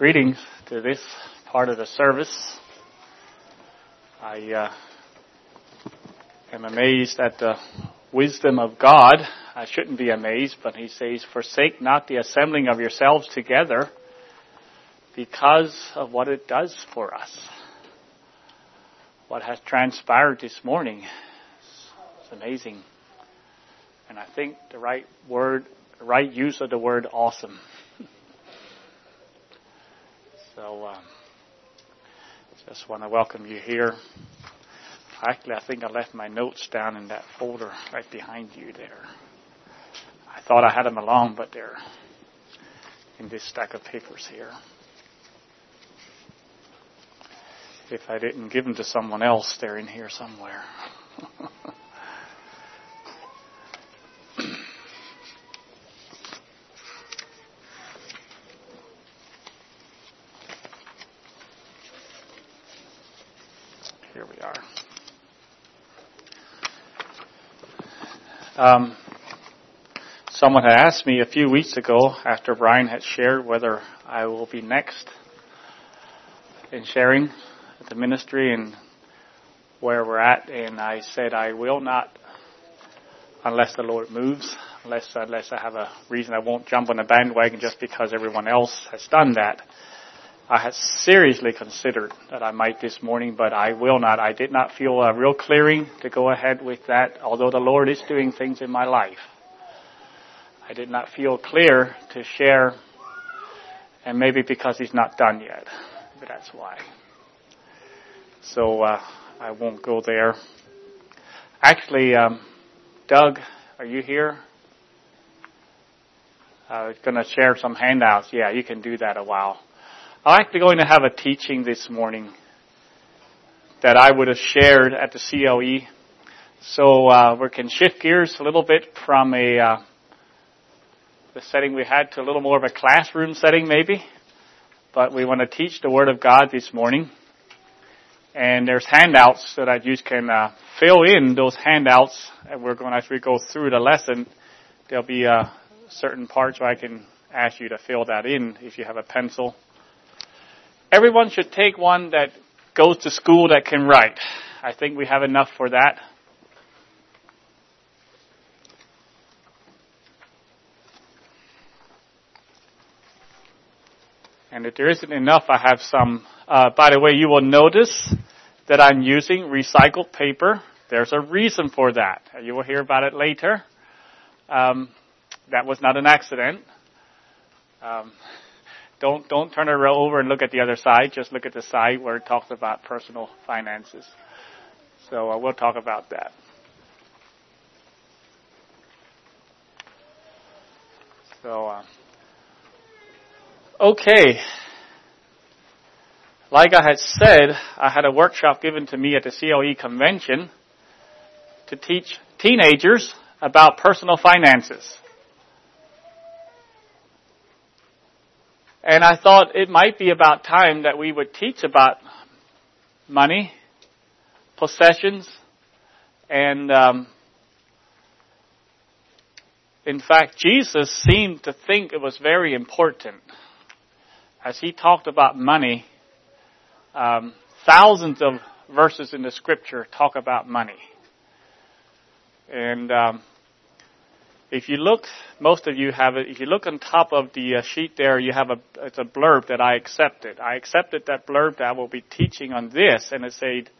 Greetings to this part of the service. I uh, am amazed at the wisdom of God. I shouldn't be amazed, but He says, Forsake not the assembling of yourselves together because of what it does for us. What has transpired this morning is amazing. And I think the right word, the right use of the word awesome so, um, just want to welcome you here. Actually, I think I left my notes down in that folder right behind you there. I thought I had them along, but they're in this stack of papers here. If I didn't give them to someone else, they're in here somewhere. Um, someone had asked me a few weeks ago after Brian had shared whether I will be next in sharing at the ministry and where we're at, and I said I will not unless the Lord moves, unless unless I have a reason. I won't jump on the bandwagon just because everyone else has done that. I had seriously considered that I might this morning, but I will not. I did not feel a real clearing to go ahead with that, although the Lord is doing things in my life. I did not feel clear to share, and maybe because He's not done yet. But that's why. So uh, I won't go there. Actually, um, Doug, are you here? I was going to share some handouts. Yeah, you can do that a while. I'm actually going to have a teaching this morning that I would have shared at the CLE. So uh, we can shift gears a little bit from a uh, the setting we had to a little more of a classroom setting, maybe. But we want to teach the Word of God this morning, and there's handouts that you can uh, fill in those handouts. And we're going as we go through the lesson, there'll be uh, certain parts where I can ask you to fill that in if you have a pencil Everyone should take one that goes to school that can write. I think we have enough for that. And if there isn't enough, I have some. Uh, by the way, you will notice that I'm using recycled paper. There's a reason for that. You will hear about it later. Um, that was not an accident. Um, don't don't turn it over and look at the other side. Just look at the side where it talks about personal finances. So uh, we'll talk about that. So, uh, okay. Like I had said, I had a workshop given to me at the CLE convention to teach teenagers about personal finances. And I thought it might be about time that we would teach about money, possessions, and um, in fact, Jesus seemed to think it was very important. As he talked about money, um, thousands of verses in the scripture talk about money. And um, if you look, most of you have it. If you look on top of the uh, sheet there, you have a it's a blurb that I accepted. I accepted that blurb that I will be teaching on this, and it said,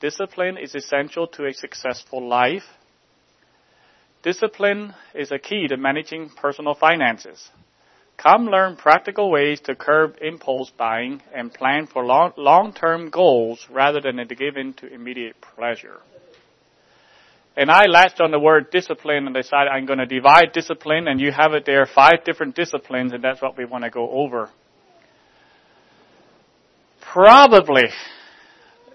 "Discipline is essential to a successful life. Discipline is a key to managing personal finances. Come learn practical ways to curb impulse buying and plan for long, long-term goals rather than to give in to immediate pleasure." And I latched on the word discipline and decided I'm going to divide discipline and you have it there, five different disciplines and that's what we want to go over. Probably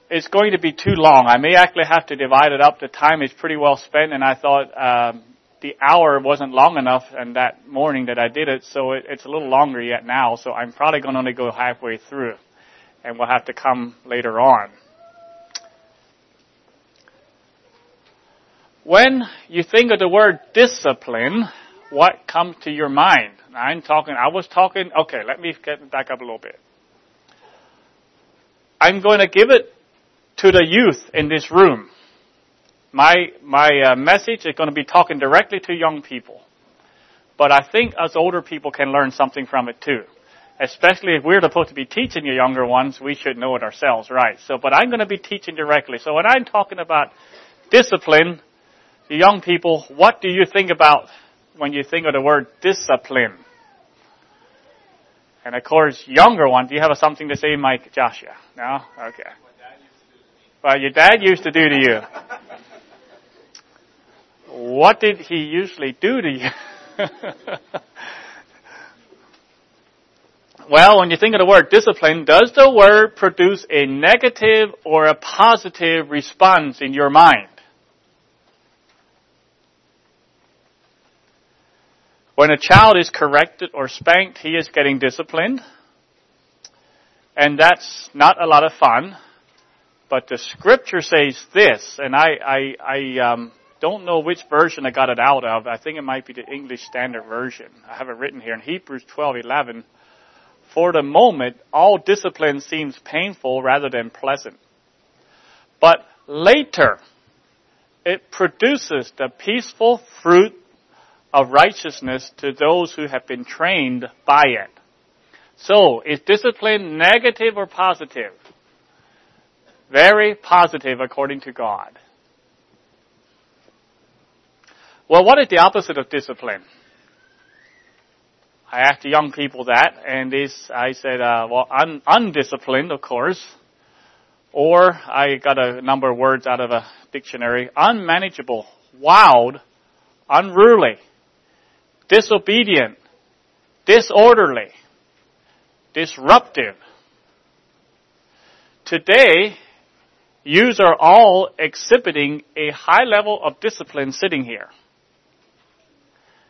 it's going to be too long. I may actually have to divide it up. The time is pretty well spent and I thought um, the hour wasn't long enough and that morning that I did it, so it, it's a little longer yet now, so I'm probably going to only go halfway through and we'll have to come later on. When you think of the word discipline, what comes to your mind? I'm talking, I was talking, okay, let me get back up a little bit. I'm going to give it to the youth in this room. My, my uh, message is going to be talking directly to young people. But I think us older people can learn something from it too. Especially if we're supposed to be teaching the younger ones, we should know it ourselves, right? So, but I'm going to be teaching directly. So when I'm talking about discipline, young people, what do you think about when you think of the word discipline? And of course, younger one, do you have something to say, Mike Joshua? No? Okay. Well, your dad used to do to you. What did he usually do to you? well, when you think of the word discipline, does the word produce a negative or a positive response in your mind? When a child is corrected or spanked, he is getting disciplined. And that's not a lot of fun. But the scripture says this, and I, I, I um, don't know which version I got it out of. I think it might be the English Standard Version. I have it written here in Hebrews 12:11. For the moment, all discipline seems painful rather than pleasant. But later, it produces the peaceful fruit of righteousness to those who have been trained by it. So, is discipline negative or positive? Very positive according to God. Well, what is the opposite of discipline? I asked the young people that, and I said, uh, well, un- undisciplined, of course. Or I got a number of words out of a dictionary. Unmanageable, wild, unruly, disobedient, disorderly, disruptive. Today, you are all exhibiting a high level of discipline sitting here.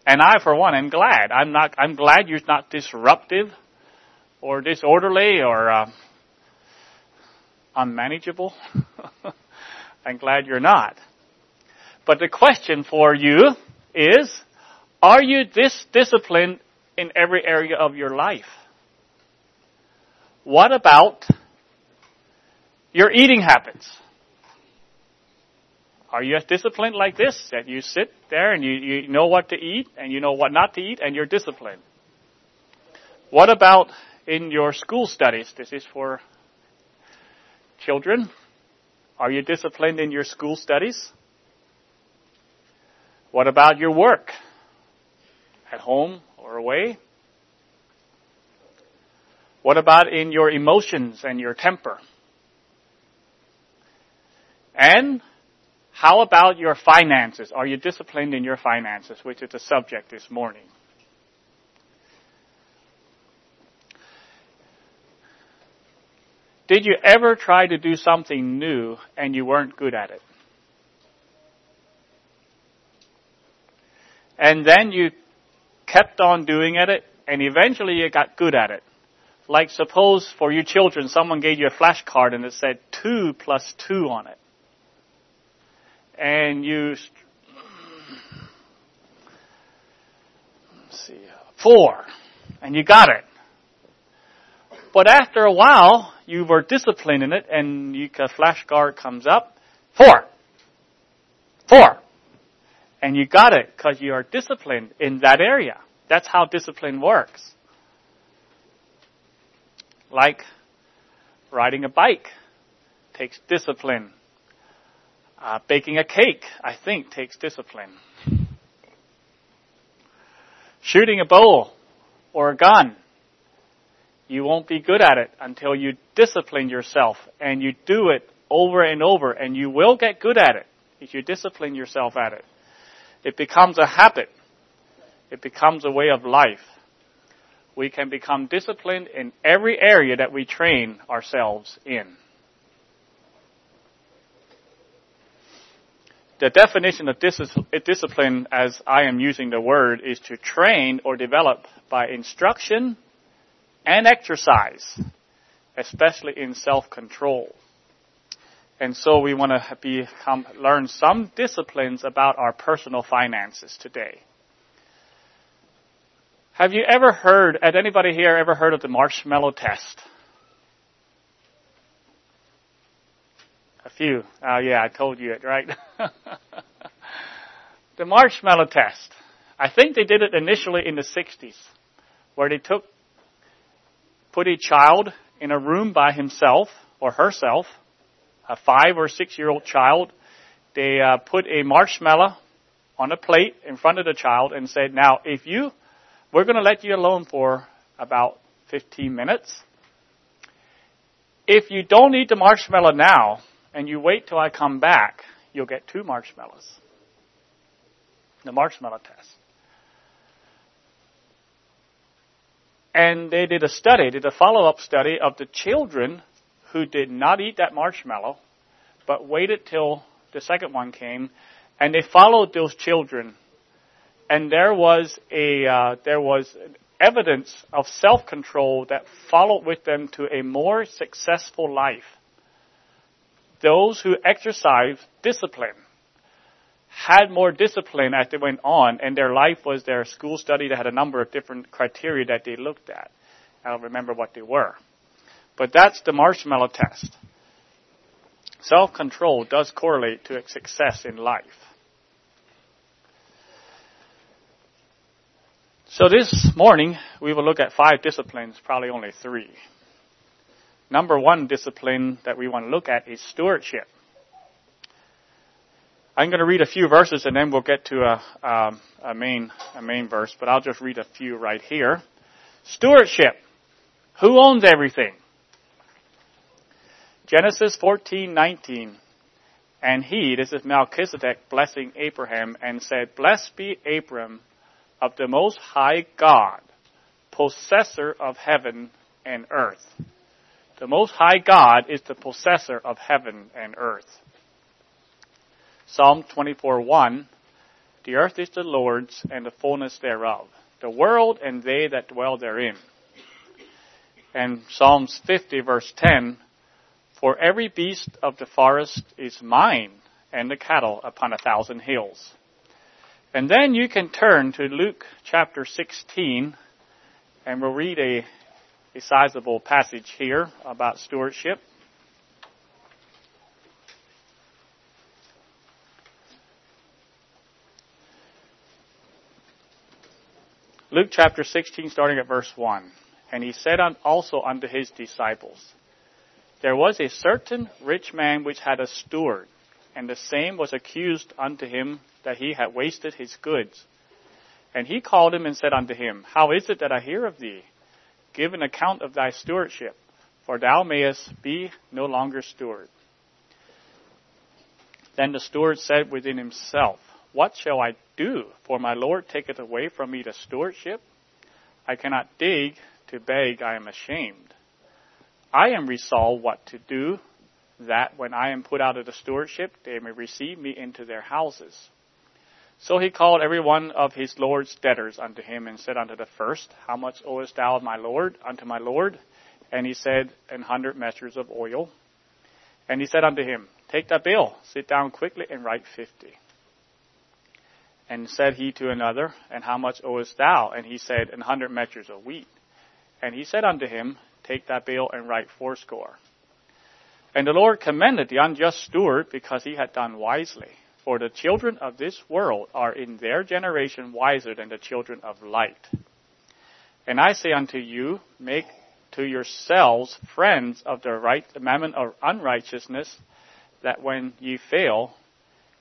And I, for one, am glad. I'm not, I'm glad you're not disruptive or disorderly or uh, unmanageable. I'm glad you're not. But the question for you is, are you this disciplined in every area of your life? What about your eating habits? Are you as disciplined like this that you sit there and you, you know what to eat and you know what not to eat and you're disciplined? What about in your school studies? This is for children. Are you disciplined in your school studies? What about your work? At home or away? What about in your emotions and your temper? And how about your finances? Are you disciplined in your finances, which is the subject this morning? Did you ever try to do something new and you weren't good at it? And then you kept on doing at it, and eventually you got good at it. Like suppose for your children, someone gave you a flashcard and it said 2 plus 2 on it. And you, see, 4. And you got it. But after a while, you were disciplined in it and you, a flashcard comes up, 4. 4 and you got it because you are disciplined in that area. That's how discipline works. Like riding a bike takes discipline. Uh, baking a cake, I think, takes discipline. Shooting a bow or a gun, you won't be good at it until you discipline yourself and you do it over and over and you will get good at it if you discipline yourself at it. It becomes a habit. It becomes a way of life. We can become disciplined in every area that we train ourselves in. The definition of discipline, as I am using the word, is to train or develop by instruction and exercise, especially in self-control. And so we want to become, learn some disciplines about our personal finances today. Have you ever heard, had anybody here ever heard of the marshmallow test? A few. Oh yeah, I told you it, right? the marshmallow test. I think they did it initially in the 60s, where they took, put a child in a room by himself or herself, a five or six year old child. They uh, put a marshmallow on a plate in front of the child and said, now if you, we're going to let you alone for about 15 minutes. If you don't eat the marshmallow now and you wait till I come back, you'll get two marshmallows. The marshmallow test. And they did a study, did a follow-up study of the children who did not eat that marshmallow, but waited till the second one came, and they followed those children, and there was a uh, there was evidence of self-control that followed with them to a more successful life. Those who exercised discipline had more discipline as they went on, and their life was their school study. They had a number of different criteria that they looked at. I don't remember what they were. But that's the marshmallow test. Self-control does correlate to success in life. So this morning, we will look at five disciplines, probably only three. Number one discipline that we want to look at is stewardship. I'm going to read a few verses and then we'll get to a, a main a main verse, but I'll just read a few right here. Stewardship. Who owns everything? Genesis 14:19. And he, this is Melchizedek, blessing Abraham, and said, Blessed be Abram of the Most High God, possessor of heaven and earth. The Most High God is the possessor of heaven and earth. Psalm 24:1 The earth is the Lord's and the fullness thereof, the world and they that dwell therein. And Psalms 50 verse 10 For every beast of the forest is mine and the cattle upon a thousand hills. And then you can turn to Luke chapter 16 and we'll read a, a sizable passage here about stewardship. Luke chapter 16, starting at verse 1. And he said also unto his disciples, There was a certain rich man which had a steward, and the same was accused unto him that he had wasted his goods. And he called him and said unto him, How is it that I hear of thee? Give an account of thy stewardship, for thou mayest be no longer steward. Then the steward said within himself, what shall I do? For my Lord taketh away from me the stewardship. I cannot dig to beg, I am ashamed. I am resolved what to do, that when I am put out of the stewardship, they may receive me into their houses. So he called every one of his Lord's debtors unto him, and said unto the first, How much owest thou of my Lord unto my Lord? And he said, An hundred measures of oil. And he said unto him, Take that bill, sit down quickly, and write fifty. And said he to another, And how much owest thou? And he said, An hundred measures of wheat. And he said unto him, Take that bill and write fourscore. And the Lord commended the unjust steward because he had done wisely. For the children of this world are in their generation wiser than the children of light. And I say unto you, make to yourselves friends of the right mammon of unrighteousness, that when ye fail,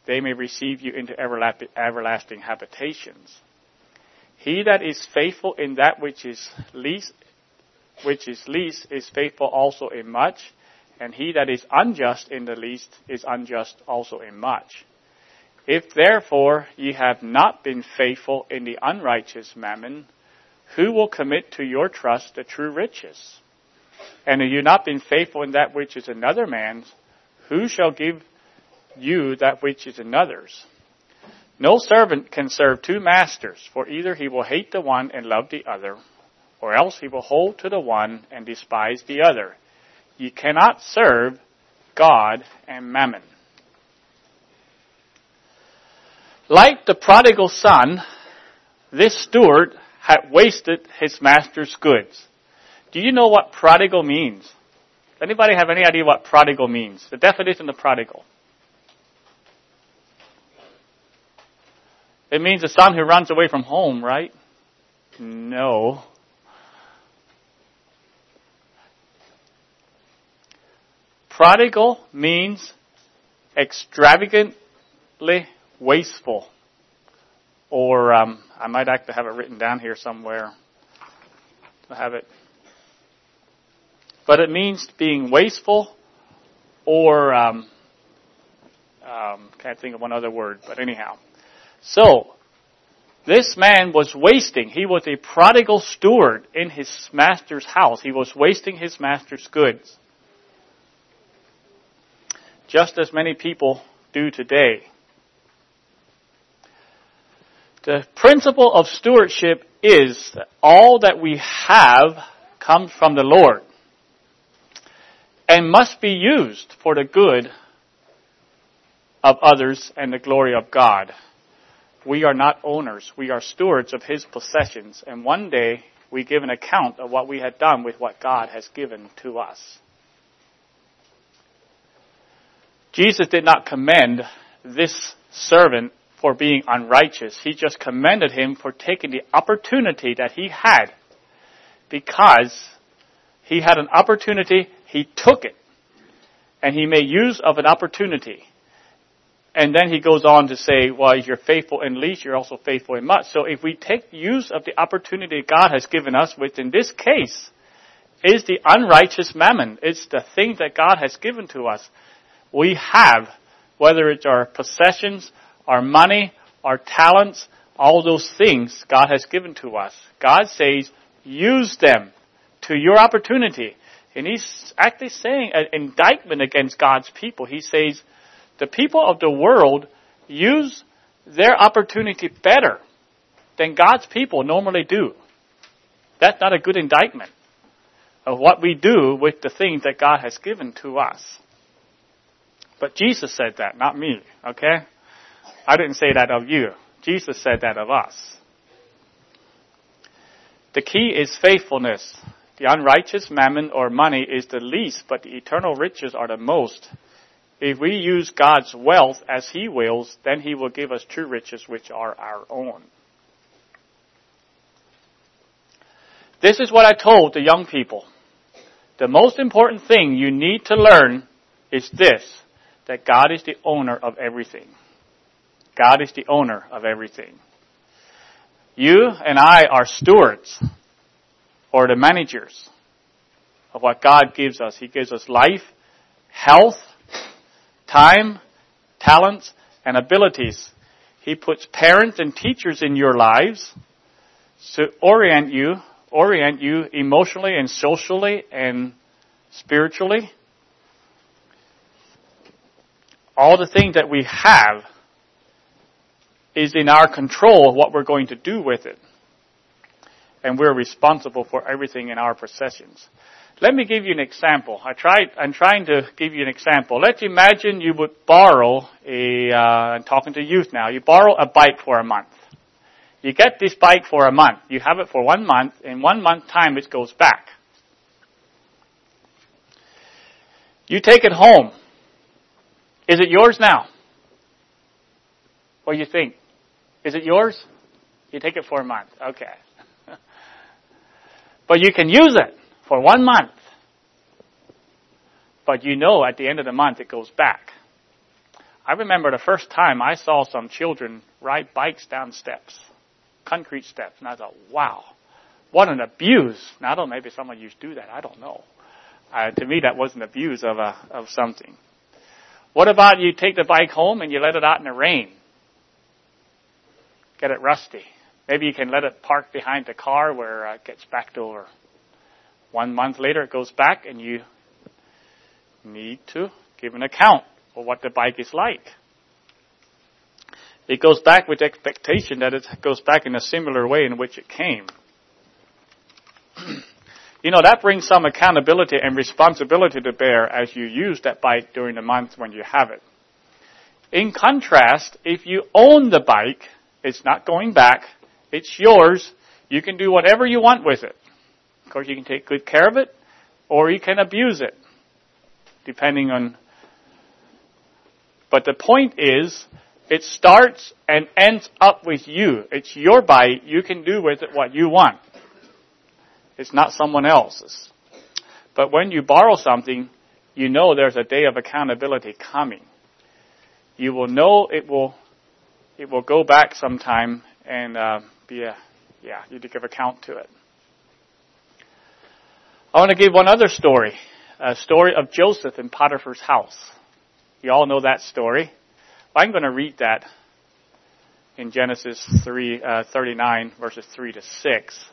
they may receive you into everlasting habitations. He that is faithful in that which is least, which is least, is faithful also in much, and he that is unjust in the least is unjust also in much. If therefore ye have not been faithful in the unrighteous mammon, who will commit to your trust the true riches? And if you not been faithful in that which is another man's, who shall give you that which is another's. No servant can serve two masters, for either he will hate the one and love the other, or else he will hold to the one and despise the other. Ye cannot serve God and mammon. Like the prodigal son, this steward had wasted his master's goods. Do you know what prodigal means? Anybody have any idea what prodigal means? The definition of prodigal. It means a son who runs away from home, right? No. Prodigal means extravagantly wasteful. Or um, I might actually have it written down here somewhere. I have it. But it means being wasteful or um, um, can't think of one other word, but anyhow. So, this man was wasting. He was a prodigal steward in his master's house. He was wasting his master's goods. Just as many people do today. The principle of stewardship is that all that we have comes from the Lord and must be used for the good of others and the glory of God. We are not owners. We are stewards of His possessions. And one day we give an account of what we had done with what God has given to us. Jesus did not commend this servant for being unrighteous. He just commended him for taking the opportunity that he had because he had an opportunity, he took it, and he made use of an opportunity. And then he goes on to say, well, you're faithful in least, you're also faithful in much. So if we take use of the opportunity God has given us, which in this case is the unrighteous mammon, it's the thing that God has given to us. We have, whether it's our possessions, our money, our talents, all those things God has given to us. God says, use them to your opportunity. And he's actually saying an indictment against God's people. He says, the people of the world use their opportunity better than God's people normally do. That's not a good indictment of what we do with the things that God has given to us. But Jesus said that, not me, okay? I didn't say that of you. Jesus said that of us. The key is faithfulness. The unrighteous mammon or money is the least, but the eternal riches are the most. If we use God's wealth as He wills, then He will give us true riches which are our own. This is what I told the young people. The most important thing you need to learn is this, that God is the owner of everything. God is the owner of everything. You and I are stewards or the managers of what God gives us. He gives us life, health, time, talents, and abilities. He puts parents and teachers in your lives to orient you, orient you emotionally and socially and spiritually. All the things that we have is in our control what we're going to do with it. And we're responsible for everything in our possessions. Let me give you an example. I tried, I'm trying to give you an example. Let's imagine you would borrow a, uh, I'm talking to youth now, you borrow a bike for a month. You get this bike for a month. You have it for one month. In one month time it goes back. You take it home. Is it yours now? What do you think? Is it yours? You take it for a month. Okay. but you can use it for one month. But you know at the end of the month it goes back. I remember the first time I saw some children ride bikes down steps, concrete steps, and I thought, wow, what an abuse. Now, I don't know, maybe some of you do that, I don't know. Uh, to me, that was an abuse of, a, of something. What about you take the bike home and you let it out in the rain? Get it rusty. Maybe you can let it park behind the car where uh, it gets backed over. One month later, it goes back, and you need to give an account for what the bike is like. It goes back with expectation that it goes back in a similar way in which it came. you know, that brings some accountability and responsibility to bear as you use that bike during the month when you have it. In contrast, if you own the bike, it's not going back, it's yours, You can do whatever you want with it. Of course, you can take good care of it, or you can abuse it, depending on. But the point is, it starts and ends up with you. It's your bike, You can do with it what you want. It's not someone else's. But when you borrow something, you know there's a day of accountability coming. You will know it will, it will go back sometime and uh, be a, yeah, you need to give account to it. I want to give one other story, a story of Joseph in Potiphar's house. You all know that story. I'm going to read that in Genesis 3, uh, 39 verses 3 to 6.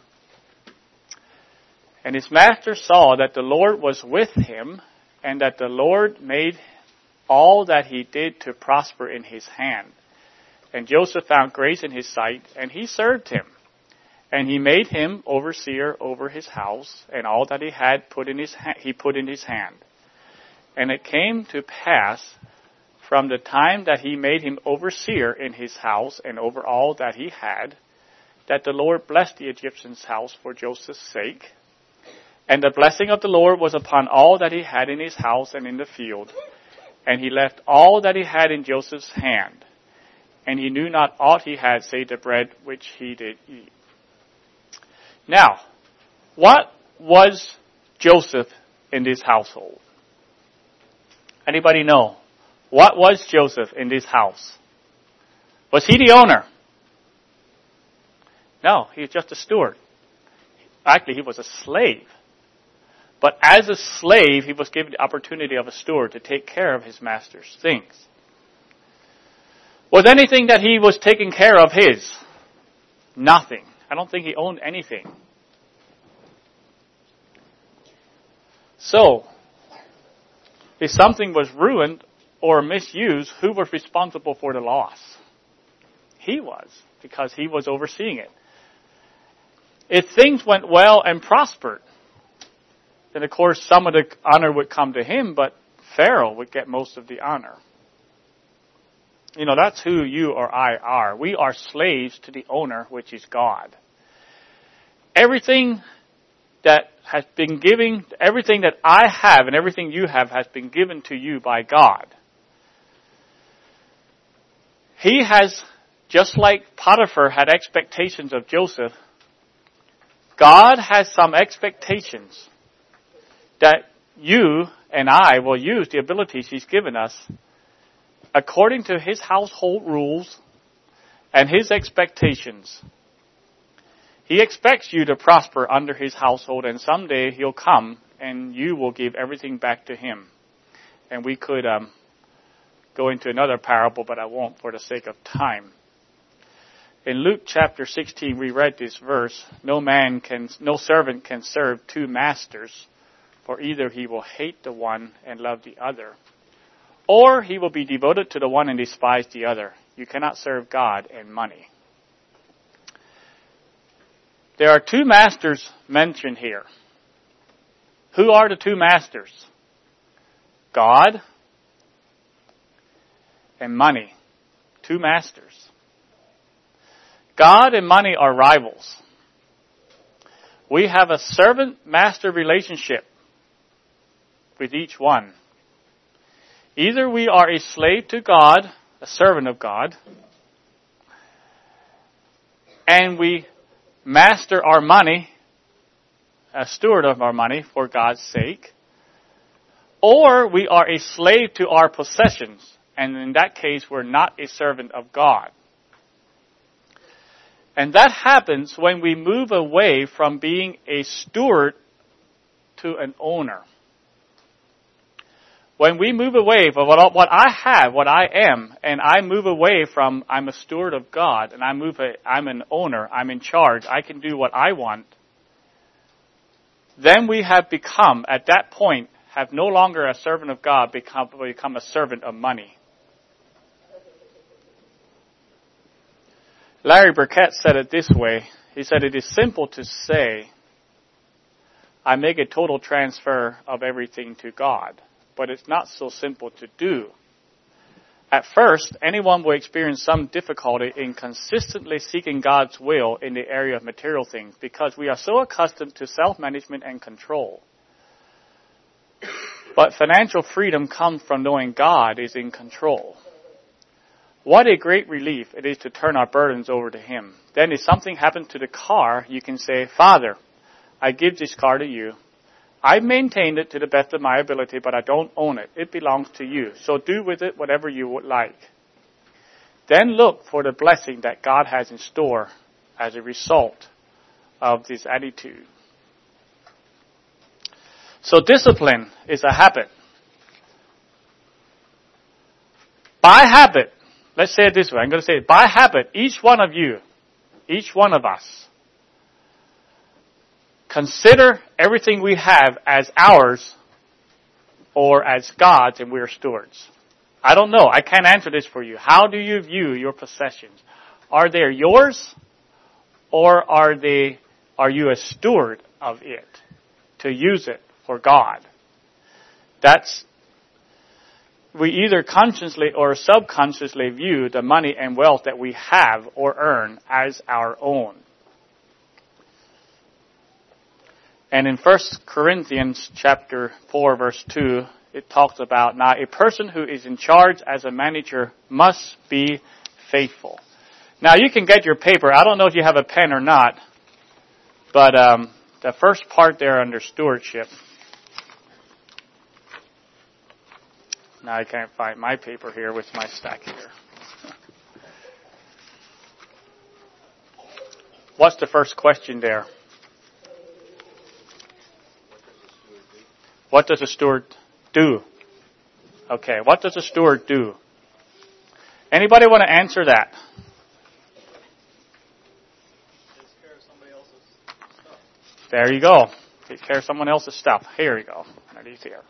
And his master saw that the Lord was with him and that the Lord made all that he did to prosper in his hand. And Joseph found grace in his sight and he served him. And he made him overseer over his house, and all that he had put in his ha- he put in his hand. And it came to pass from the time that he made him overseer in his house and over all that he had, that the Lord blessed the Egyptian's house for Joseph's sake. And the blessing of the Lord was upon all that he had in his house and in the field. And he left all that he had in Joseph's hand. And he knew not aught he had save the bread which he did eat. Now, what was Joseph in this household? Anybody know? What was Joseph in this house? Was he the owner? No, he was just a steward. Actually, he was a slave. But as a slave, he was given the opportunity of a steward to take care of his master's things. Was anything that he was taking care of his? Nothing. I don't think he owned anything. So, if something was ruined or misused, who was responsible for the loss? He was, because he was overseeing it. If things went well and prospered, then of course some of the honor would come to him, but Pharaoh would get most of the honor. You know, that's who you or I are. We are slaves to the owner, which is God everything that has been given, everything that I have and everything you have has been given to you by God. He has, just like Potiphar had expectations of Joseph, God has some expectations that you and I will use the abilities He's given us according to His household rules and His expectations he expects you to prosper under his household, and someday he'll come and you will give everything back to him. And we could um, go into another parable, but I won't for the sake of time. In Luke chapter 16, we read this verse: "No man can, no servant can serve two masters, for either he will hate the one and love the other, or he will be devoted to the one and despise the other. You cannot serve God and money." There are two masters mentioned here. Who are the two masters? God and money. Two masters. God and money are rivals. We have a servant master relationship with each one. Either we are a slave to God, a servant of God, and we master our money, a steward of our money for God's sake, or we are a slave to our possessions, and in that case, we're not a servant of God. And that happens when we move away from being a steward to an owner. When we move away from what, what I have, what I am, and I move away from I'm a steward of God, and I move, a, I'm an owner, I'm in charge, I can do what I want, then we have become, at that point, have no longer a servant of God, become, become a servant of money. Larry Burkett said it this way. He said, it is simple to say, I make a total transfer of everything to God but it's not so simple to do. At first, anyone will experience some difficulty in consistently seeking God's will in the area of material things because we are so accustomed to self-management and control. But financial freedom comes from knowing God is in control. What a great relief it is to turn our burdens over to Him. Then if something happens to the car, you can say, Father, I give this car to you. I maintained it to the best of my ability, but I don't own it. It belongs to you. So do with it whatever you would like. Then look for the blessing that God has in store as a result of this attitude. So discipline is a habit. By habit, let's say it this way. I'm going to say it. By habit, each one of you, each one of us, consider everything we have as ours or as God's and we're stewards. I don't know. I can't answer this for you. How do you view your possessions? Are they yours or are they, are you a steward of it to use it for God? That's, we either consciously or subconsciously view the money and wealth that we have or earn as our own. And in 1 Corinthians chapter 4 verse 2, it talks about now a person who is in charge as a manager must be faithful. Now you can get your paper. I don't know if you have a pen or not, but um, the first part there under stewardship. Now I can't find my paper here with my stack here. What's the first question there? What does a steward do? Okay, what does a steward do? Anybody want to answer that? There you go. Take care of someone else's stuff. Here you go. Underneath here.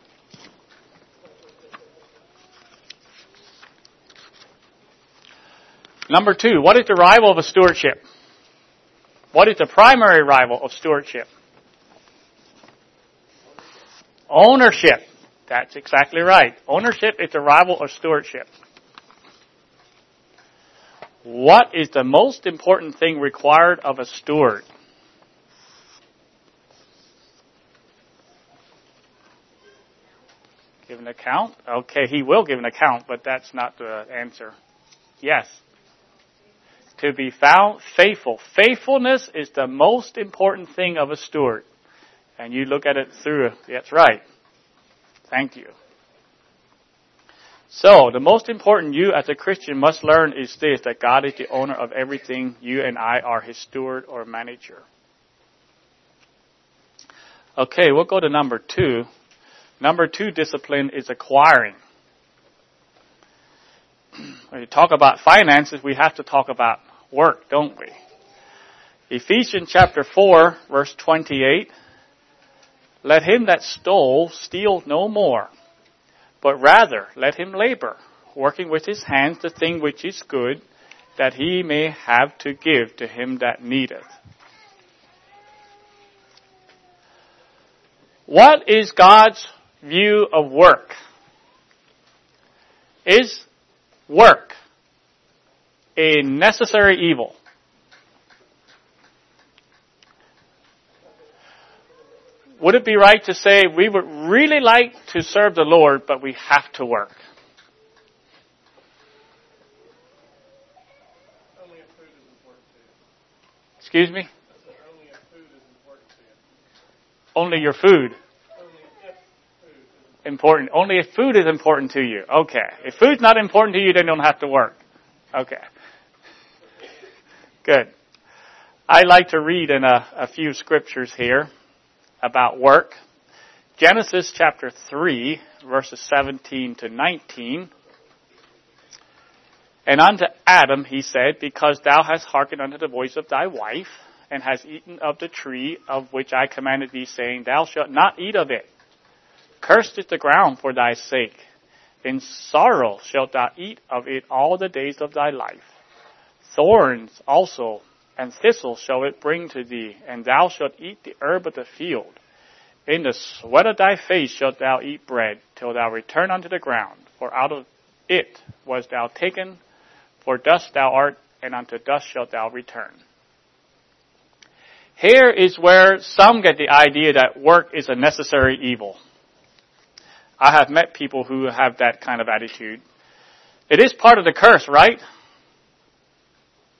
Number two, what is the rival of a stewardship? What is the primary rival of stewardship? Ownership. That's exactly right. Ownership is the rival of stewardship. What is the most important thing required of a steward? Give an account? Okay, he will give an account, but that's not the answer. Yes. To be found faithful. Faithfulness is the most important thing of a steward and you look at it through, that's right. Thank you. So, the most important you as a Christian must learn is this, that God is the owner of everything. You and I are His steward or manager. Okay, we'll go to number two. Number two discipline is acquiring. When you talk about finances, we have to talk about work, don't we? Ephesians chapter 4, verse 28 let him that stole steal no more, but rather let him labor, working with his hands the thing which is good, that he may have to give to him that needeth. What is God's view of work? Is work a necessary evil? Would it be right to say we would really like to serve the Lord, but we have to work? Excuse me? Only your food. Important. Only if food is important to you. Okay. If food's not important to you, then you don't have to work. Okay. Good. I like to read in a, a few scriptures here about work. Genesis chapter 3, verses 17 to 19. And unto Adam he said, Because thou hast hearkened unto the voice of thy wife, and hast eaten of the tree of which I commanded thee, saying, Thou shalt not eat of it. Cursed is the ground for thy sake. In sorrow shalt thou eat of it all the days of thy life. Thorns also and thistles shall it bring to thee, and thou shalt eat the herb of the field. In the sweat of thy face shalt thou eat bread, till thou return unto the ground, for out of it was thou taken, for dust thou art, and unto dust shalt thou return. Here is where some get the idea that work is a necessary evil. I have met people who have that kind of attitude. It is part of the curse, right?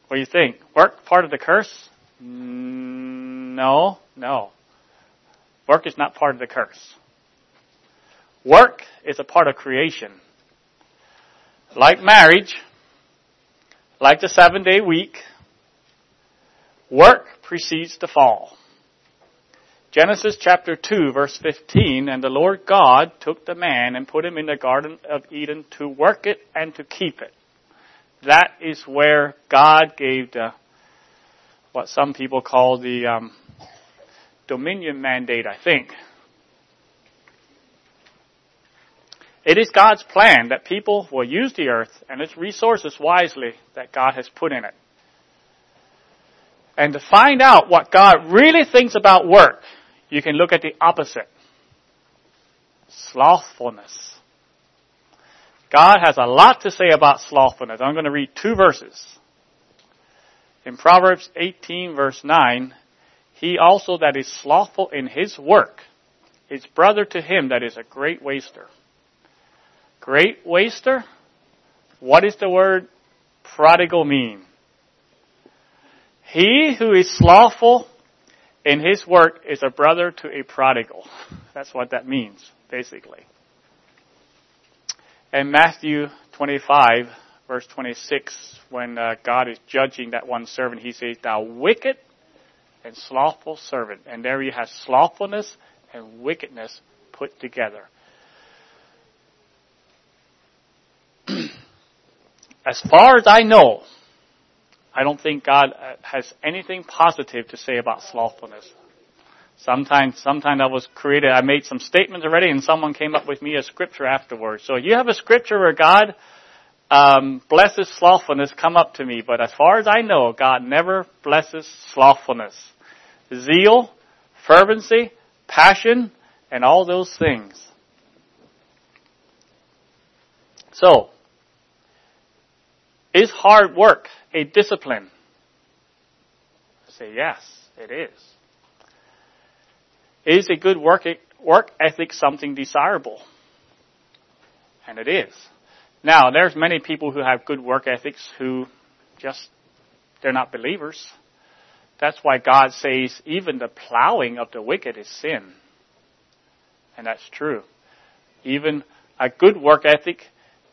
What do you think? Work part of the curse? Mm, no, no. Work is not part of the curse. Work is a part of creation. Like marriage, like the seven day week, work precedes the fall. Genesis chapter 2 verse 15, and the Lord God took the man and put him in the garden of Eden to work it and to keep it. That is where God gave the, what some people call the um, dominion mandate, I think. It is God's plan that people will use the earth and its resources wisely that God has put in it. And to find out what God really thinks about work, you can look at the opposite. Slothfulness. God has a lot to say about slothfulness. I'm going to read two verses. In Proverbs 18 verse 9, he also that is slothful in his work is brother to him that is a great waster. Great waster? What does the word prodigal mean? He who is slothful in his work is a brother to a prodigal. That's what that means, basically. And Matthew 25, verse 26, when uh, God is judging that one servant, he says, Thou wicked and slothful servant. And there you have slothfulness and wickedness put together. as far as I know, I don't think God uh, has anything positive to say about slothfulness. Sometimes, sometimes I was created, I made some statements already and someone came up with me a scripture afterwards. So you have a scripture where God um, blesses slothfulness, come up to me. But as far as I know, God never blesses slothfulness. Zeal, fervency, passion, and all those things. So, is hard work a discipline? I say yes, it is. Is a good work, work ethic something desirable? And it is. Now, there's many people who have good work ethics who just, they're not believers. That's why God says even the plowing of the wicked is sin. And that's true. Even a good work ethic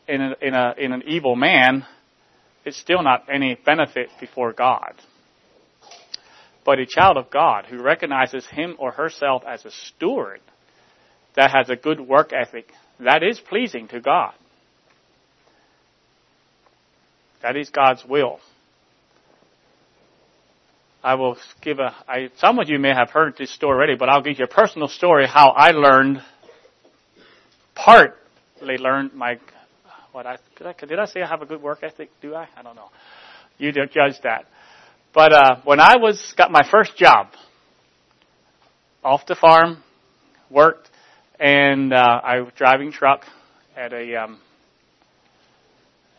in, a, in, a, in an evil man it's still not any benefit before God. But a child of God who recognizes him or herself as a steward that has a good work ethic, that is pleasing to God. That is God's will. I will give a, I, some of you may have heard this story already, but I'll give you a personal story how I learned, partly learned my what I did, I did I say I have a good work ethic? Do I? I don't know. You don't judge that. But uh, when I was got my first job, off the farm, worked, and uh, I was driving truck at a um,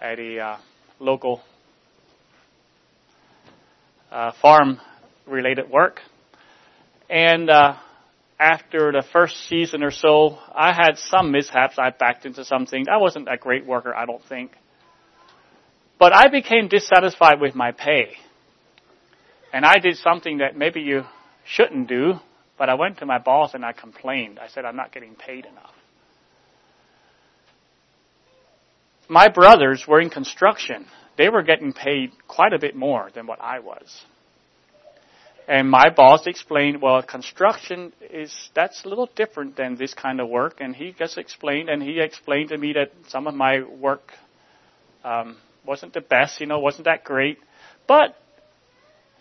at a uh, local uh, farm related work, and uh, after the first season or so, I had some mishaps. I backed into something. I wasn't a great worker, I don't think. But I became dissatisfied with my pay. And I did something that maybe you shouldn't do, but I went to my boss and I complained. I said, I'm not getting paid enough. My brothers were in construction. They were getting paid quite a bit more than what I was. And my boss explained, well, construction is, that's a little different than this kind of work. And he just explained, and he explained to me that some of my work, um, wasn't the best, you know, wasn't that great. But,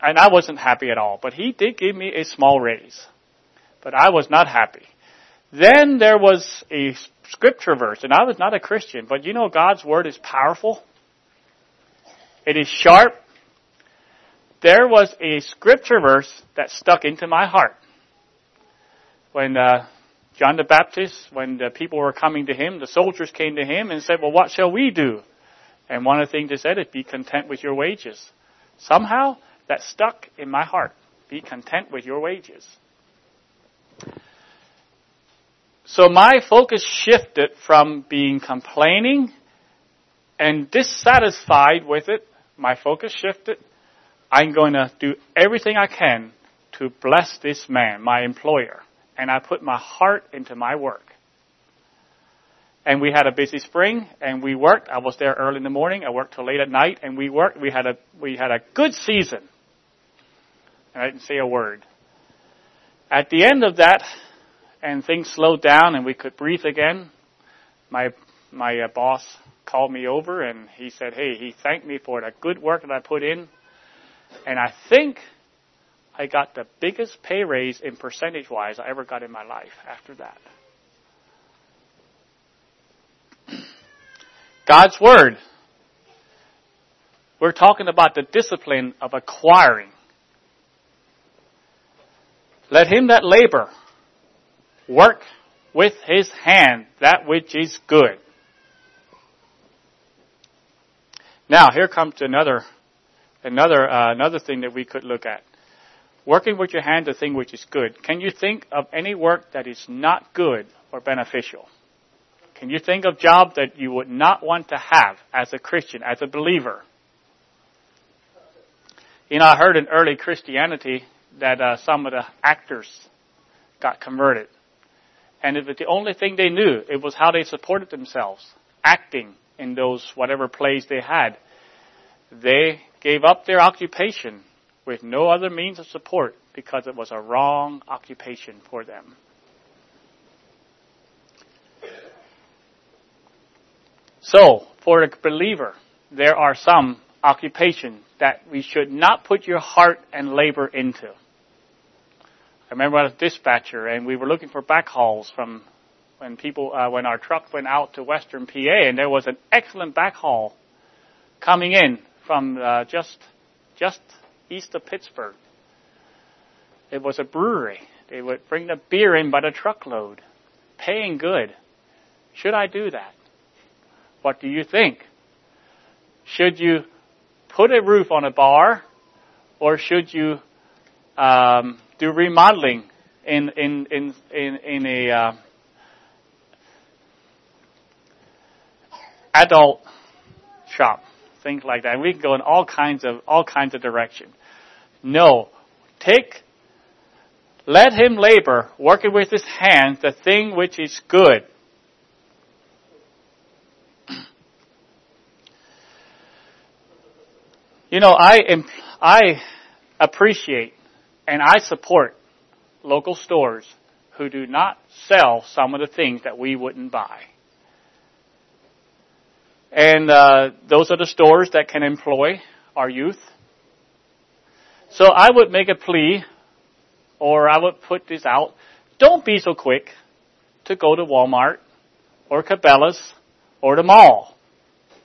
and I wasn't happy at all. But he did give me a small raise. But I was not happy. Then there was a scripture verse, and I was not a Christian, but you know God's word is powerful. It is sharp there was a scripture verse that stuck into my heart. When uh, John the Baptist, when the people were coming to him, the soldiers came to him and said, well, what shall we do? And one of the things they said is, be content with your wages. Somehow, that stuck in my heart. Be content with your wages. So my focus shifted from being complaining and dissatisfied with it. My focus shifted. I'm going to do everything I can to bless this man, my employer. And I put my heart into my work. And we had a busy spring and we worked. I was there early in the morning. I worked till late at night and we worked. We had a, we had a good season. And I didn't say a word. At the end of that, and things slowed down and we could breathe again, my, my uh, boss called me over and he said, hey, he thanked me for the good work that I put in. And I think I got the biggest pay raise in percentage wise I ever got in my life after that. God's Word. We're talking about the discipline of acquiring. Let him that labor work with his hand that which is good. Now, here comes another, another, uh, another thing that we could look at. Working with your hand, the thing which is good. Can you think of any work that is not good or beneficial? Can you think of job that you would not want to have as a Christian, as a believer? You know, I heard in early Christianity that uh, some of the actors got converted. And if the only thing they knew. It was how they supported themselves, acting in those whatever plays they had. They gave up their occupation with no other means of support because it was a wrong occupation for them. So, for a believer, there are some occupations that we should not put your heart and labor into. I remember I was a dispatcher and we were looking for backhauls from when people, uh, when our truck went out to western PA and there was an excellent backhaul coming in from uh, just, just east of Pittsburgh. It was a brewery. They would bring the beer in by the truckload, paying good. Should I do that? What do you think? Should you put a roof on a bar, or should you um, do remodeling in in in in, in a uh, adult shop, things like that. We can go in all kinds of all kinds of direction. No, take let him labor, working with his hands, the thing which is good. You know, I am, I appreciate and I support local stores who do not sell some of the things that we wouldn't buy. And uh, those are the stores that can employ our youth. So I would make a plea, or I would put this out. Don't be so quick to go to Walmart or Cabela's or the mall.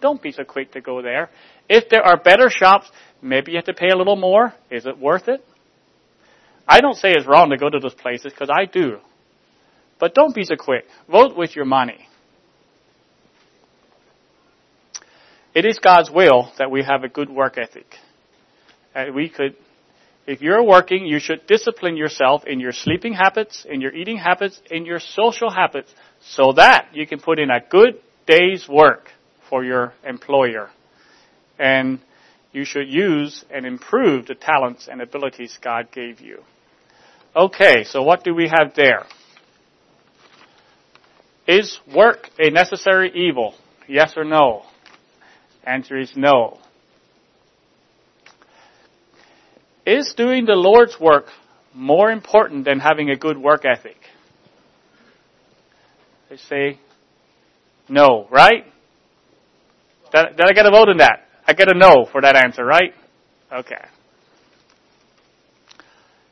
Don't be so quick to go there. If there are better shops, maybe you have to pay a little more. Is it worth it? I don't say it's wrong to go to those places because I do. But don't be so quick. Vote with your money. It is God's will that we have a good work ethic. And we could, if you're working, you should discipline yourself in your sleeping habits, in your eating habits, in your social habits, so that you can put in a good day's work for your employer. And you should use and improve the talents and abilities God gave you. Okay, so what do we have there? Is work a necessary evil? Yes or no? Answer is no. Is doing the Lord's work more important than having a good work ethic? They say no, right? Did, I get a vote in that? I get a no for that answer, right? Okay.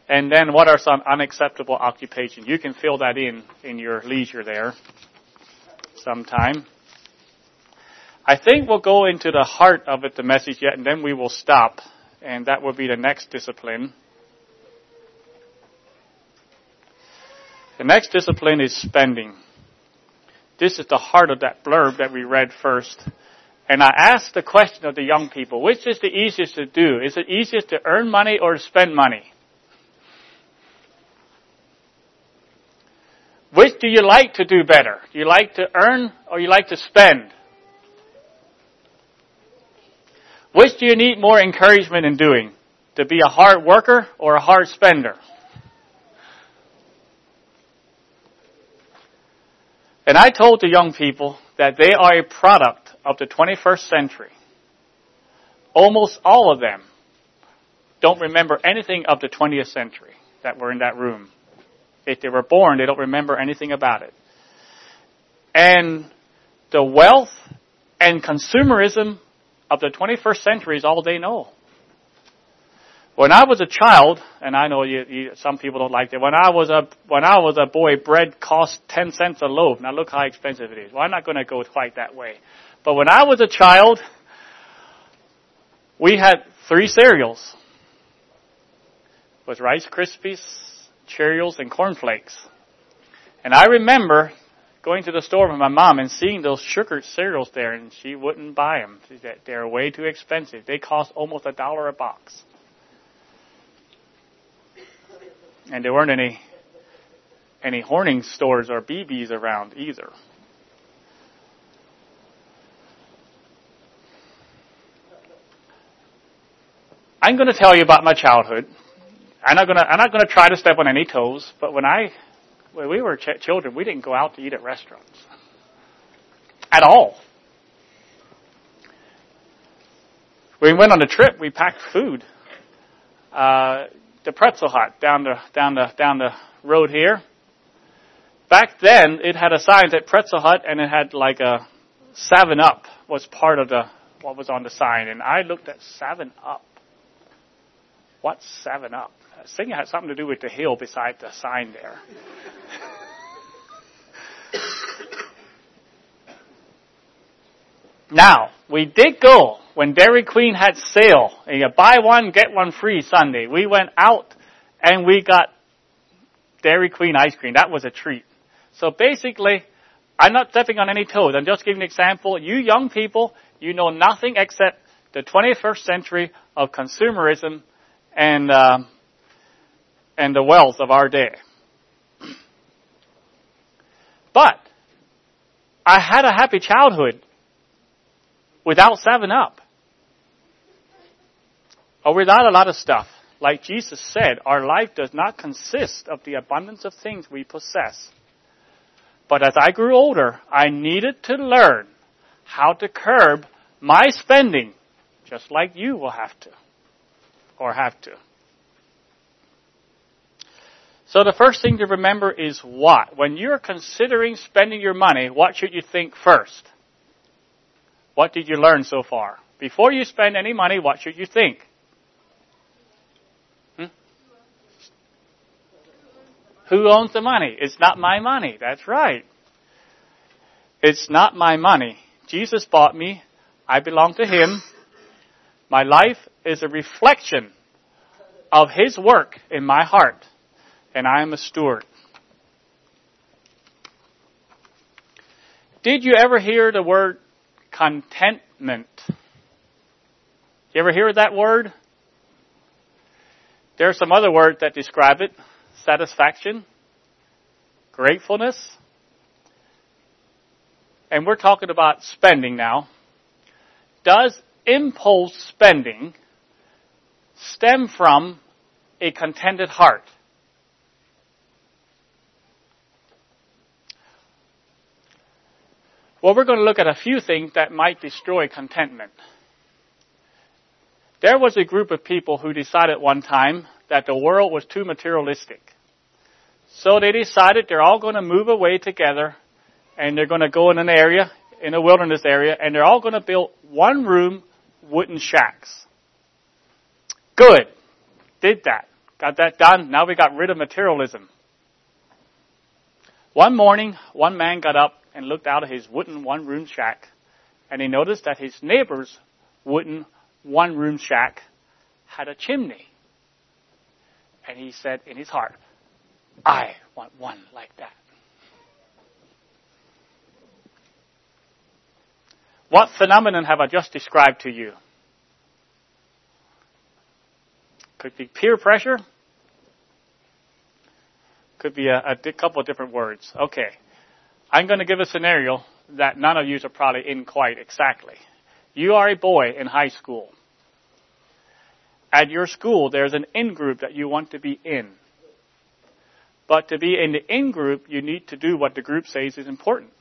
And then what are some unacceptable occupations? You can fill that in in your leisure there sometime. I think we'll go into the heart of it, the message yet, and then we will stop. And that will be the next discipline. The next discipline is spending. This is the heart of that blurb that we read first. And I asked the question of the young people, which is the easiest to do? Is it easiest to earn money or spend money? Which do you like to do better? Do you like to earn or you like to spend? Which do you need more encouragement in doing? To be a hard worker or a hard spender? And I told the young people that they are a product of the 21st century. Almost all of them don't remember anything of the 20th century that were in that room. If they were born, they don't remember anything about it. And the wealth and consumerism of the 21st century is all they know. When I was a child, and I know you, you, some people don't like that. When I was a when I was a boy, bread cost ten cents a loaf. Now look how expensive it is. Well, I'm not going to go quite that way. But when I was a child, we had three cereals: with Rice Krispies, Cheerios, and Corn Flakes. And I remember going to the store with my mom and seeing those sugar cereals there, and she wouldn't buy them. She said they're way too expensive. They cost almost a dollar a box. And there weren't any any Horning stores or BBs around either. I'm going to tell you about my childhood. I'm not going to I'm not going to try to step on any toes, but when I when we were ch- children, we didn't go out to eat at restaurants at all. When we went on a trip, we packed food. Uh, the Pretzel Hut down the down the down the road here. Back then, it had a sign that Pretzel Hut, and it had like a Seven Up was part of the what was on the sign, and I looked at Seven Up. What's Seven Up? I think it had something to do with the hill beside the sign there. now, we did go when Dairy Queen had sale, you buy one, get one free Sunday. We went out and we got Dairy Queen ice cream. That was a treat. So basically, I'm not stepping on any toes. I'm just giving an example. You young people, you know nothing except the 21st century of consumerism and uh, and the wealth of our day. But I had a happy childhood without 7 Up. Or without a lot of stuff. Like Jesus said, our life does not consist of the abundance of things we possess. But as I grew older, I needed to learn how to curb my spending, just like you will have to, or have to. So the first thing to remember is what? When you're considering spending your money, what should you think first? What did you learn so far? Before you spend any money, what should you think? Hmm? Who owns the money? It's not my money. That's right. It's not my money. Jesus bought me. I belong to Him. My life is a reflection of His work in my heart, and I am a steward. Did you ever hear the word contentment? You ever hear that word? There are some other words that describe it. Satisfaction, gratefulness, and we're talking about spending now. Does impulse spending stem from a contented heart? Well, we're going to look at a few things that might destroy contentment. There was a group of people who decided one time that the world was too materialistic. So they decided they're all going to move away together and they're going to go in an area, in a wilderness area, and they're all going to build one room wooden shacks. Good. Did that. Got that done. Now we got rid of materialism. One morning, one man got up and looked out of his wooden one room shack and he noticed that his neighbor's wooden one room shack had a chimney. And he said in his heart, I want one like that. What phenomenon have I just described to you? Could be peer pressure. Could be a, a couple of different words. Okay. I'm going to give a scenario that none of you are probably in quite exactly. You are a boy in high school. At your school, there's an in group that you want to be in. But to be in the in group, you need to do what the group says is important.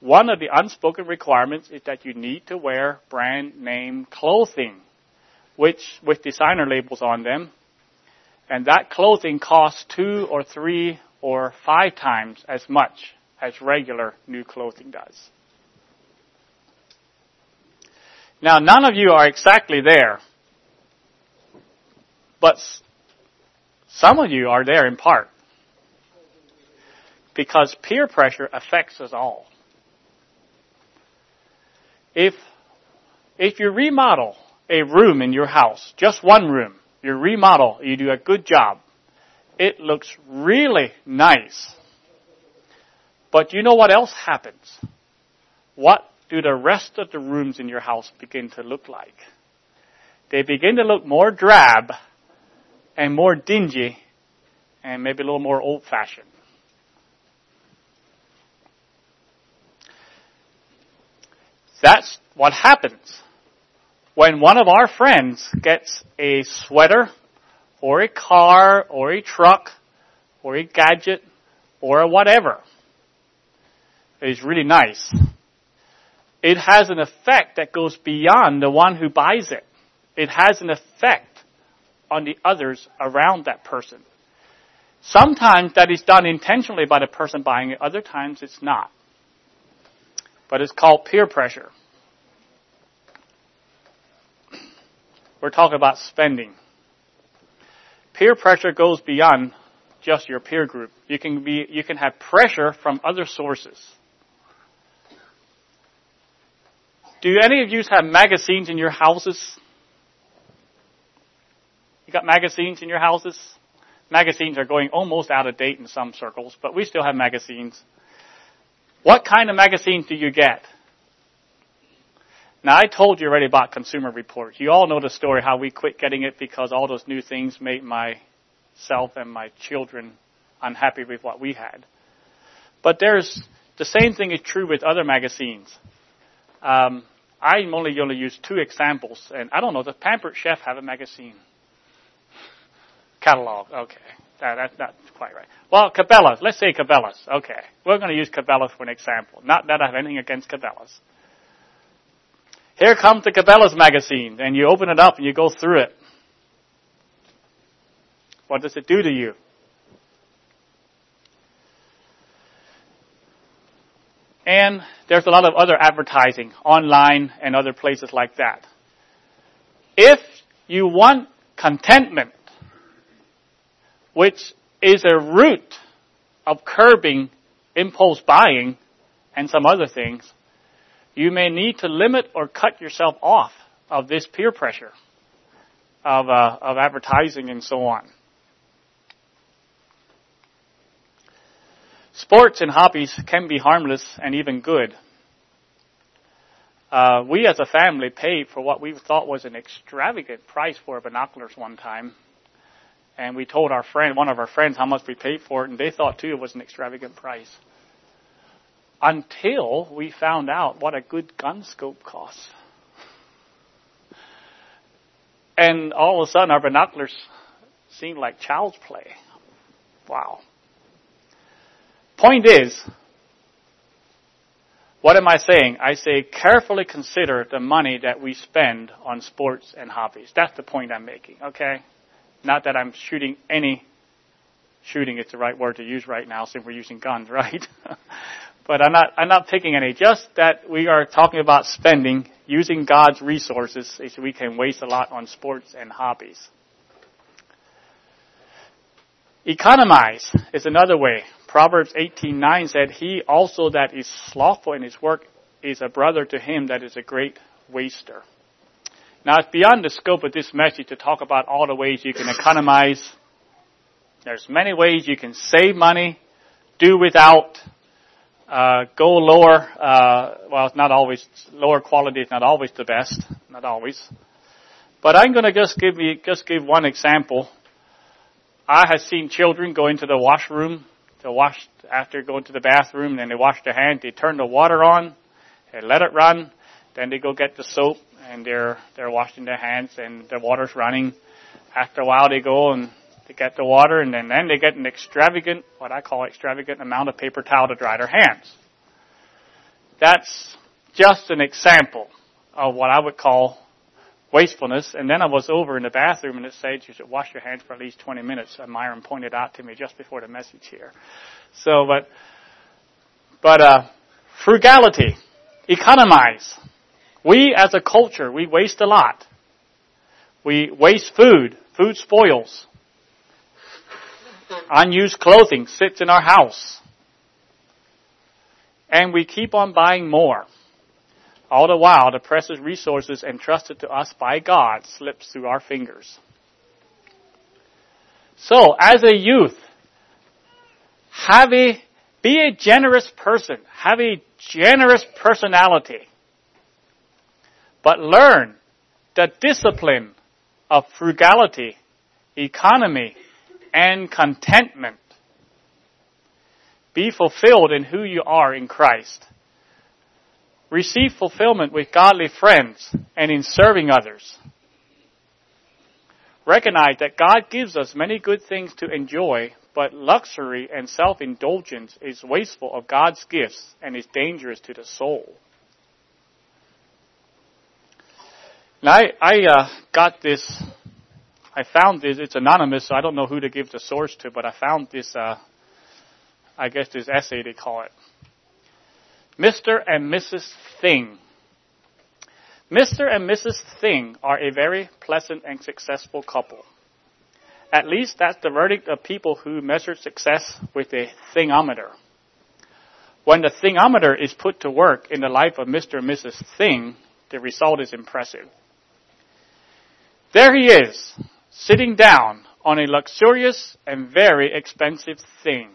One of the unspoken requirements is that you need to wear brand name clothing, which with designer labels on them, and that clothing costs two or three or five times as much as regular new clothing does. Now, none of you are exactly there, but some of you are there in part because peer pressure affects us all. If, if you remodel a room in your house, just one room, you remodel, you do a good job, it looks really nice. But you know what else happens? What do the rest of the rooms in your house begin to look like? They begin to look more drab and more dingy and maybe a little more old fashioned. That's what happens when one of our friends gets a sweater or a car or a truck or a gadget or a whatever. It's really nice. It has an effect that goes beyond the one who buys it. It has an effect on the others around that person. Sometimes that is done intentionally by the person buying it, other times it's not but it's called peer pressure. We're talking about spending. Peer pressure goes beyond just your peer group. You can be, you can have pressure from other sources. Do any of you have magazines in your houses? You got magazines in your houses? Magazines are going almost out of date in some circles, but we still have magazines. What kind of magazines do you get? Now I told you already about Consumer Reports. You all know the story how we quit getting it because all those new things made myself and my children unhappy with what we had. But there's the same thing is true with other magazines. Um, I'm only going to use two examples, and I don't know. Does Pampered Chef have a magazine catalog? Okay, that, that's not quite right. Well, Cabela's. Let's say Cabela's. Okay. We're going to use Cabela's for an example. Not that I have anything against Cabela's. Here comes the Cabela's magazine, and you open it up and you go through it. What does it do to you? And there's a lot of other advertising online and other places like that. If you want contentment, which is a root of curbing impulse buying and some other things, you may need to limit or cut yourself off of this peer pressure of, uh, of advertising and so on. Sports and hobbies can be harmless and even good. Uh, we as a family paid for what we thought was an extravagant price for binoculars one time and we told our friend, one of our friends, how much we paid for it, and they thought too it was an extravagant price. Until we found out what a good gun scope costs. And all of a sudden our binoculars seemed like child's play. Wow. Point is, what am I saying? I say carefully consider the money that we spend on sports and hobbies. That's the point I'm making, okay? Not that I'm shooting any, shooting it's the right word to use right now since we're using guns, right? but I'm not, I'm not picking any. Just that we are talking about spending, using God's resources so we can waste a lot on sports and hobbies. Economize is another way. Proverbs 18:9 said, "He also that is slothful in his work is a brother to him that is a great waster." Now, it's beyond the scope of this message to talk about all the ways you can economize There's many ways you can save money, do without, uh, go lower. Uh, well, it's not always lower quality. is not always the best. Not always. But I'm going to just give you just give one example. I have seen children go into the washroom to wash after going to the bathroom, and they wash their hands. They turn the water on, they let it run, then they go get the soap, and they're they're washing their hands, and the water's running. After a while, they go and they get the water, and then, then they get an extravagant, what I call extravagant amount of paper towel to dry their hands. That's just an example of what I would call wastefulness. And then I was over in the bathroom and it said you should wash your hands for at least 20 minutes. And Myron pointed out to me just before the message here. So, but, but, uh, frugality, economize. We as a culture, we waste a lot. We waste food. Food spoils. Unused clothing sits in our house. And we keep on buying more. All the while, the precious resources entrusted to us by God slips through our fingers. So, as a youth, have a, be a generous person. Have a generous personality. But learn the discipline of frugality, economy, and contentment. Be fulfilled in who you are in Christ. Receive fulfillment with godly friends and in serving others. Recognize that God gives us many good things to enjoy, but luxury and self-indulgence is wasteful of God's gifts and is dangerous to the soul. Now, I, I uh, got this I found this, it's anonymous, so I don't know who to give the source to, but I found this, uh, I guess this essay they call it. Mr. and Mrs. Thing. Mr. and Mrs. Thing are a very pleasant and successful couple. At least that's the verdict of people who measure success with a thingometer. When the thingometer is put to work in the life of Mr. and Mrs. Thing, the result is impressive. There he is, sitting down on a luxurious and very expensive thing,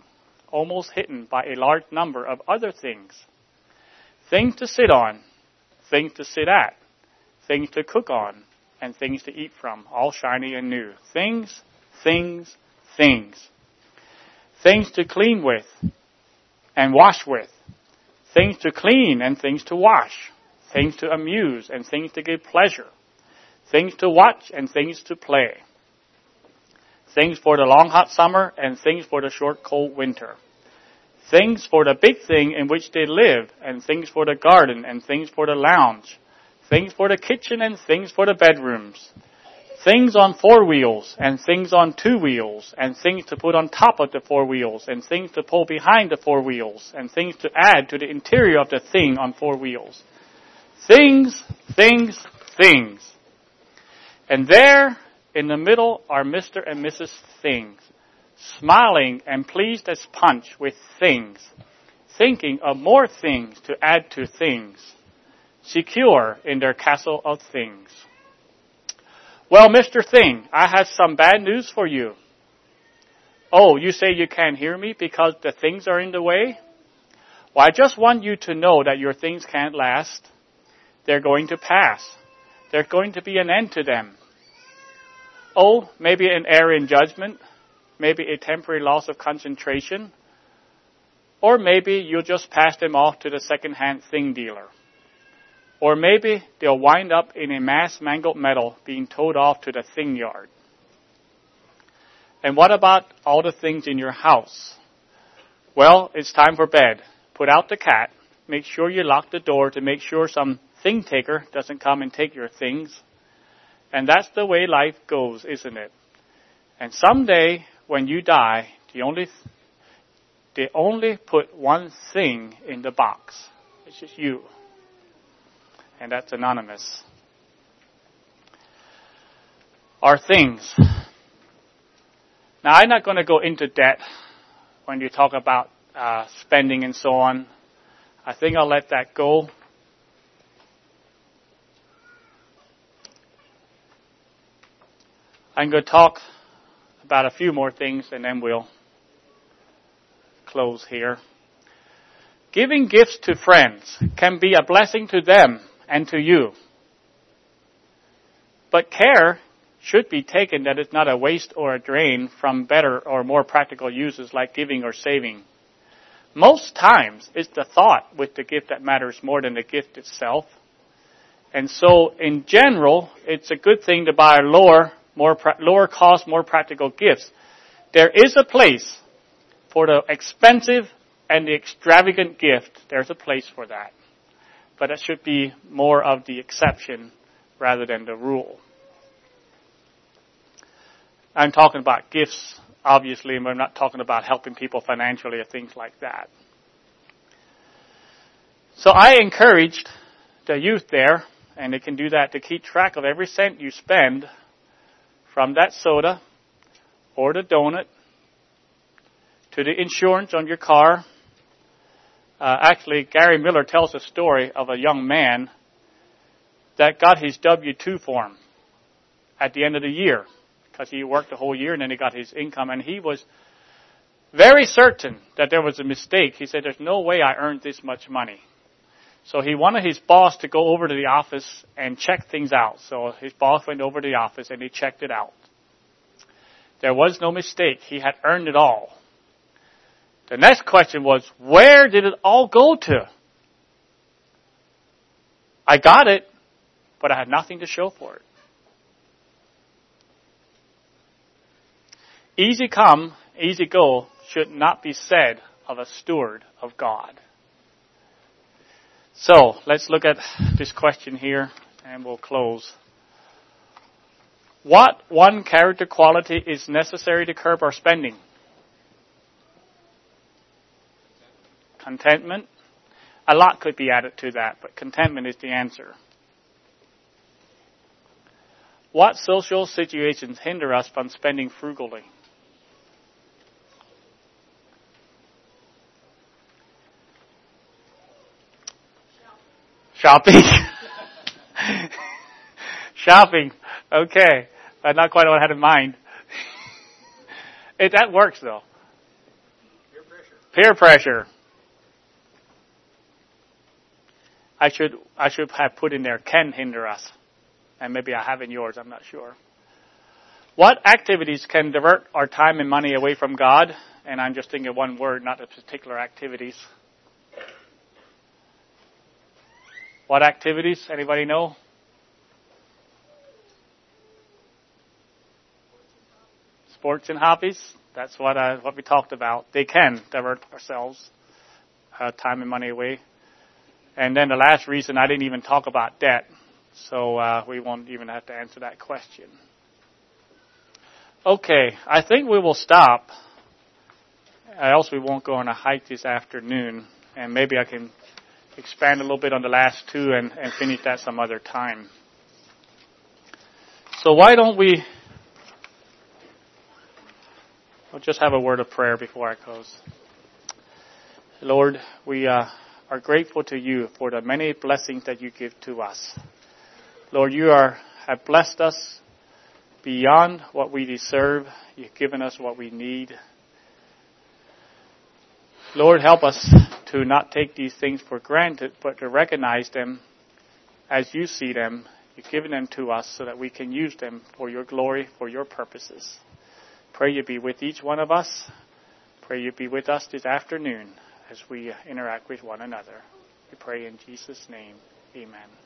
almost hidden by a large number of other things. Things to sit on, things to sit at, things to cook on, and things to eat from, all shiny and new. Things, things, things. Things to clean with and wash with. Things to clean and things to wash. Things to amuse and things to give pleasure. Things to watch and things to play things for the long hot summer and things for the short cold winter. Things for the big thing in which they live and things for the garden and things for the lounge. Things for the kitchen and things for the bedrooms. Things on four wheels and things on two wheels and things to put on top of the four wheels and things to pull behind the four wheels and things to add to the interior of the thing on four wheels. Things, things, things. And there in the middle are Mr. and Mrs. Things, smiling and pleased as punch with things, thinking of more things to add to things, secure in their castle of things. Well, Mr. Thing, I have some bad news for you. Oh, you say you can't hear me because the things are in the way? Well, I just want you to know that your things can't last. They're going to pass. There's going to be an end to them. Oh, maybe an error in judgment, maybe a temporary loss of concentration, or maybe you'll just pass them off to the second-hand thing dealer. Or maybe they'll wind up in a mass mangled metal being towed off to the thing yard. And what about all the things in your house? Well, it's time for bed. Put out the cat. Make sure you lock the door to make sure some thing taker doesn't come and take your things. And that's the way life goes, isn't it? And someday, when you die, the only, they only put one thing in the box. It's just you. And that's anonymous. Are things. Now, I'm not going to go into debt when you talk about uh, spending and so on. I think I'll let that go. I'm going to talk about a few more things and then we'll close here. Giving gifts to friends can be a blessing to them and to you. But care should be taken that it's not a waste or a drain from better or more practical uses like giving or saving. Most times, it's the thought with the gift that matters more than the gift itself. And so, in general, it's a good thing to buy lower, more lower cost, more practical gifts. There is a place for the expensive and the extravagant gift. There's a place for that, but it should be more of the exception rather than the rule. I'm talking about gifts, obviously, and I'm not talking about helping people financially or things like that. So I encouraged the youth there, and they can do that to keep track of every cent you spend from that soda or the donut to the insurance on your car. Uh, actually, Gary Miller tells a story of a young man that got his W-2 form at the end of the year because he worked the whole year and then he got his income and he was very certain that there was a mistake. He said, there's no way I earned this much money. So he wanted his boss to go over to the office and check things out. So his boss went over to the office and he checked it out. There was no mistake. He had earned it all. The next question was, where did it all go to? I got it, but I had nothing to show for it. Easy come, easy go should not be said of a steward of God. So, let's look at this question here and we'll close. What one character quality is necessary to curb our spending? Contentment. A lot could be added to that, but contentment is the answer. What social situations hinder us from spending frugally? Shopping. Shopping. Okay. That's not quite what I had in mind. it, that works though. Peer pressure. Peer pressure. I should I should have put in there can hinder us, and maybe I have in yours. I'm not sure. What activities can divert our time and money away from God? And I'm just thinking one word, not the particular activities. What activities? Anybody know? Sports and hobbies. That's what uh, what we talked about. They can divert ourselves uh, time and money away. And then the last reason I didn't even talk about debt, so uh, we won't even have to answer that question. Okay, I think we will stop. Else we won't go on a hike this afternoon, and maybe I can expand a little bit on the last two and, and finish that some other time. So why don't we I'll just have a word of prayer before I close. Lord, we uh, are grateful to you for the many blessings that you give to us. Lord, you are have blessed us beyond what we deserve. You've given us what we need. Lord, help us to not take these things for granted, but to recognize them as you see them. You've given them to us so that we can use them for your glory, for your purposes. Pray you be with each one of us. Pray you be with us this afternoon as we interact with one another. We pray in Jesus' name. Amen.